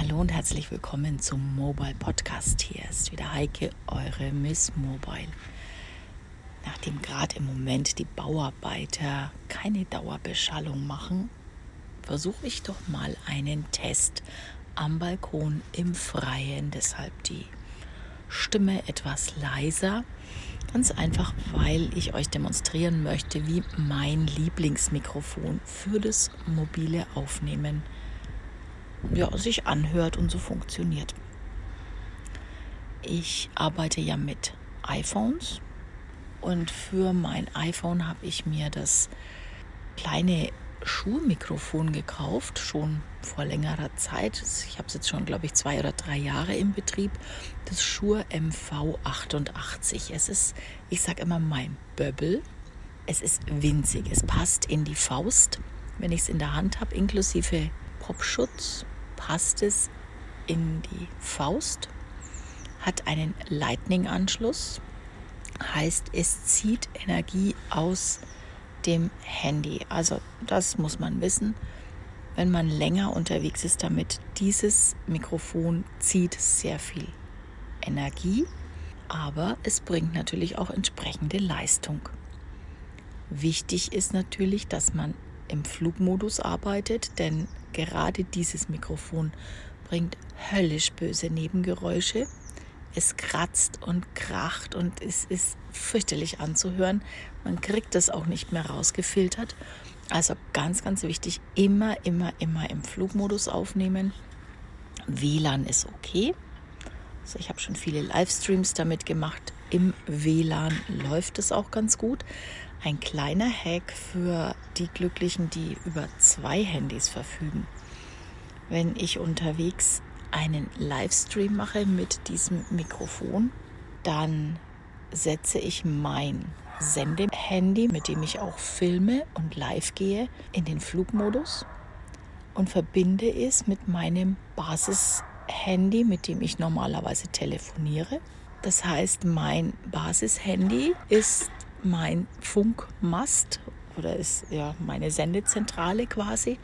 Hallo und herzlich willkommen zum Mobile Podcast. Hier ist wieder Heike, eure Miss Mobile. Nachdem gerade im Moment die Bauarbeiter keine Dauerbeschallung machen, versuche ich doch mal einen Test am Balkon im Freien. Deshalb die Stimme etwas leiser. Ganz einfach, weil ich euch demonstrieren möchte, wie mein Lieblingsmikrofon für das mobile Aufnehmen ja, sich anhört und so funktioniert. Ich arbeite ja mit iPhones und für mein iPhone habe ich mir das kleine Schuhmikrofon gekauft, schon vor längerer Zeit. Ich habe es jetzt schon, glaube ich, zwei oder drei Jahre im Betrieb. Das Shure MV88. Es ist, ich sage immer, mein Böbbel. Es ist winzig. Es passt in die Faust, wenn ich es in der Hand habe, inklusive Popschutz. Passt es in die Faust. Hat einen Lightning-Anschluss. Heißt, es zieht Energie aus dem Handy. Also das muss man wissen, wenn man länger unterwegs ist damit. Dieses Mikrofon zieht sehr viel Energie, aber es bringt natürlich auch entsprechende Leistung. Wichtig ist natürlich, dass man im Flugmodus arbeitet, denn gerade dieses Mikrofon bringt höllisch böse Nebengeräusche es kratzt und kracht und es ist fürchterlich anzuhören. Man kriegt das auch nicht mehr rausgefiltert. Also ganz, ganz wichtig, immer, immer, immer im Flugmodus aufnehmen. WLAN ist okay. Also ich habe schon viele Livestreams damit gemacht. Im WLAN läuft es auch ganz gut. Ein kleiner Hack für die Glücklichen, die über zwei Handys verfügen. Wenn ich unterwegs einen Livestream mache mit diesem Mikrofon, dann setze ich mein Sendehandy, mit dem ich auch filme und live gehe, in den Flugmodus und verbinde es mit meinem Basishandy, mit dem ich normalerweise telefoniere. Das heißt, mein Basishandy ist mein Funkmast oder ist ja meine Sendezentrale quasi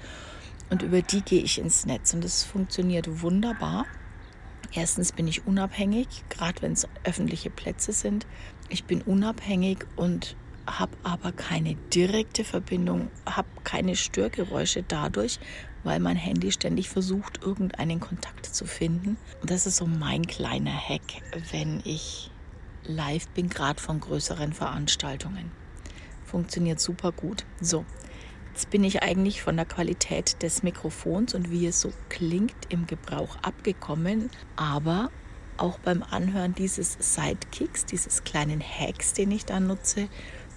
und über die gehe ich ins Netz und das funktioniert wunderbar. Erstens bin ich unabhängig, gerade wenn es öffentliche Plätze sind. Ich bin unabhängig und habe aber keine direkte Verbindung, habe keine Störgeräusche dadurch, weil mein Handy ständig versucht, irgendeinen Kontakt zu finden. Und das ist so mein kleiner Hack, wenn ich live bin, gerade von größeren Veranstaltungen. Funktioniert super gut. So, Jetzt bin ich eigentlich von der Qualität des Mikrofons und wie es so klingt im Gebrauch abgekommen, aber auch beim Anhören dieses Sidekicks, dieses kleinen Hacks, den ich da nutze,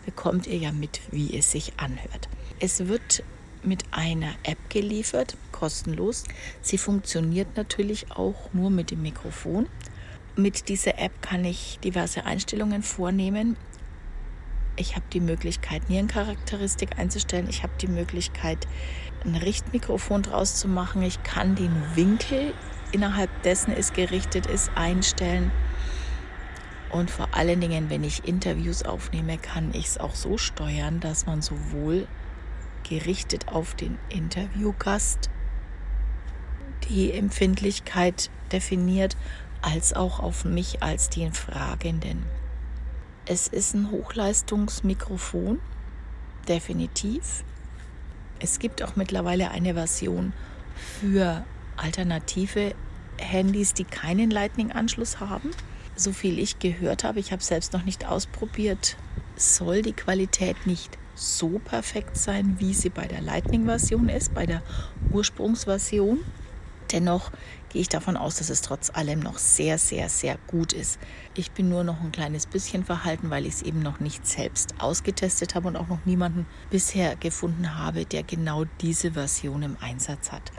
bekommt ihr ja mit, wie es sich anhört. Es wird mit einer App geliefert, kostenlos. Sie funktioniert natürlich auch nur mit dem Mikrofon. Mit dieser App kann ich diverse Einstellungen vornehmen. Ich habe die Möglichkeit, Nierencharakteristik einzustellen. Ich habe die Möglichkeit, ein Richtmikrofon draus zu machen. Ich kann den Winkel, innerhalb dessen es gerichtet ist, einstellen. Und vor allen Dingen, wenn ich Interviews aufnehme, kann ich es auch so steuern, dass man sowohl gerichtet auf den Interviewgast die Empfindlichkeit definiert, als auch auf mich als den Fragenden. Es ist ein Hochleistungsmikrofon, definitiv. Es gibt auch mittlerweile eine Version für alternative Handys, die keinen Lightning-Anschluss haben. So viel ich gehört habe, ich habe selbst noch nicht ausprobiert, soll die Qualität nicht so perfekt sein, wie sie bei der Lightning-Version ist, bei der Ursprungsversion. Dennoch gehe ich davon aus, dass es trotz allem noch sehr, sehr, sehr gut ist. Ich bin nur noch ein kleines bisschen verhalten, weil ich es eben noch nicht selbst ausgetestet habe und auch noch niemanden bisher gefunden habe, der genau diese Version im Einsatz hat.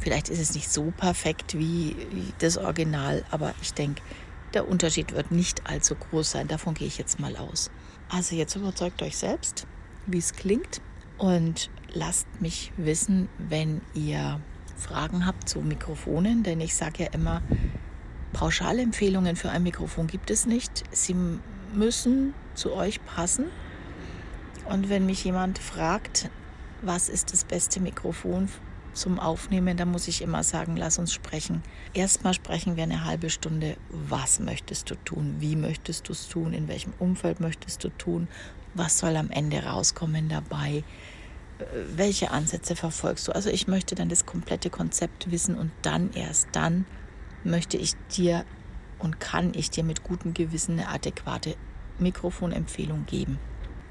Vielleicht ist es nicht so perfekt wie das Original, aber ich denke, der Unterschied wird nicht allzu groß sein. Davon gehe ich jetzt mal aus. Also jetzt überzeugt euch selbst, wie es klingt und lasst mich wissen, wenn ihr Fragen habt zu Mikrofonen, denn ich sage ja immer, Pauschalempfehlungen für ein Mikrofon gibt es nicht. Sie müssen zu euch passen. Und wenn mich jemand fragt, was ist das beste Mikrofon zum Aufnehmen, da muss ich immer sagen, lass uns sprechen. Erstmal sprechen wir eine halbe Stunde, was möchtest du tun, wie möchtest du es tun, in welchem Umfeld möchtest du tun, was soll am Ende rauskommen dabei, äh, welche Ansätze verfolgst du. Also ich möchte dann das komplette Konzept wissen und dann erst dann möchte ich dir und kann ich dir mit gutem Gewissen eine adäquate Mikrofonempfehlung geben.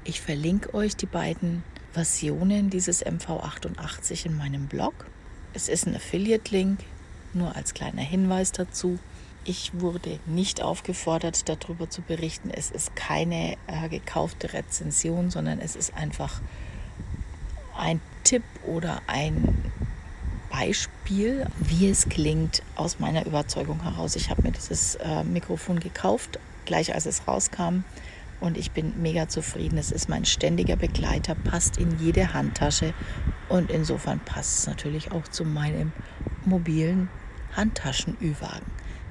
Ich verlinke euch die beiden Versionen dieses MV88 in meinem Blog. Es ist ein Affiliate-Link, nur als kleiner Hinweis dazu. Ich wurde nicht aufgefordert, darüber zu berichten. Es ist keine äh, gekaufte Rezension, sondern es ist einfach ein Tipp oder ein Beispiel, wie es klingt aus meiner Überzeugung heraus. Ich habe mir dieses äh, Mikrofon gekauft, gleich als es rauskam und ich bin mega zufrieden. Es ist mein ständiger Begleiter, passt in jede Handtasche und insofern passt es natürlich auch zu meinem mobilen Handtaschen-Ü-Wagen.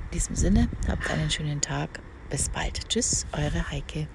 In diesem Sinne, habt einen schönen Tag. Bis bald. Tschüss, eure Heike.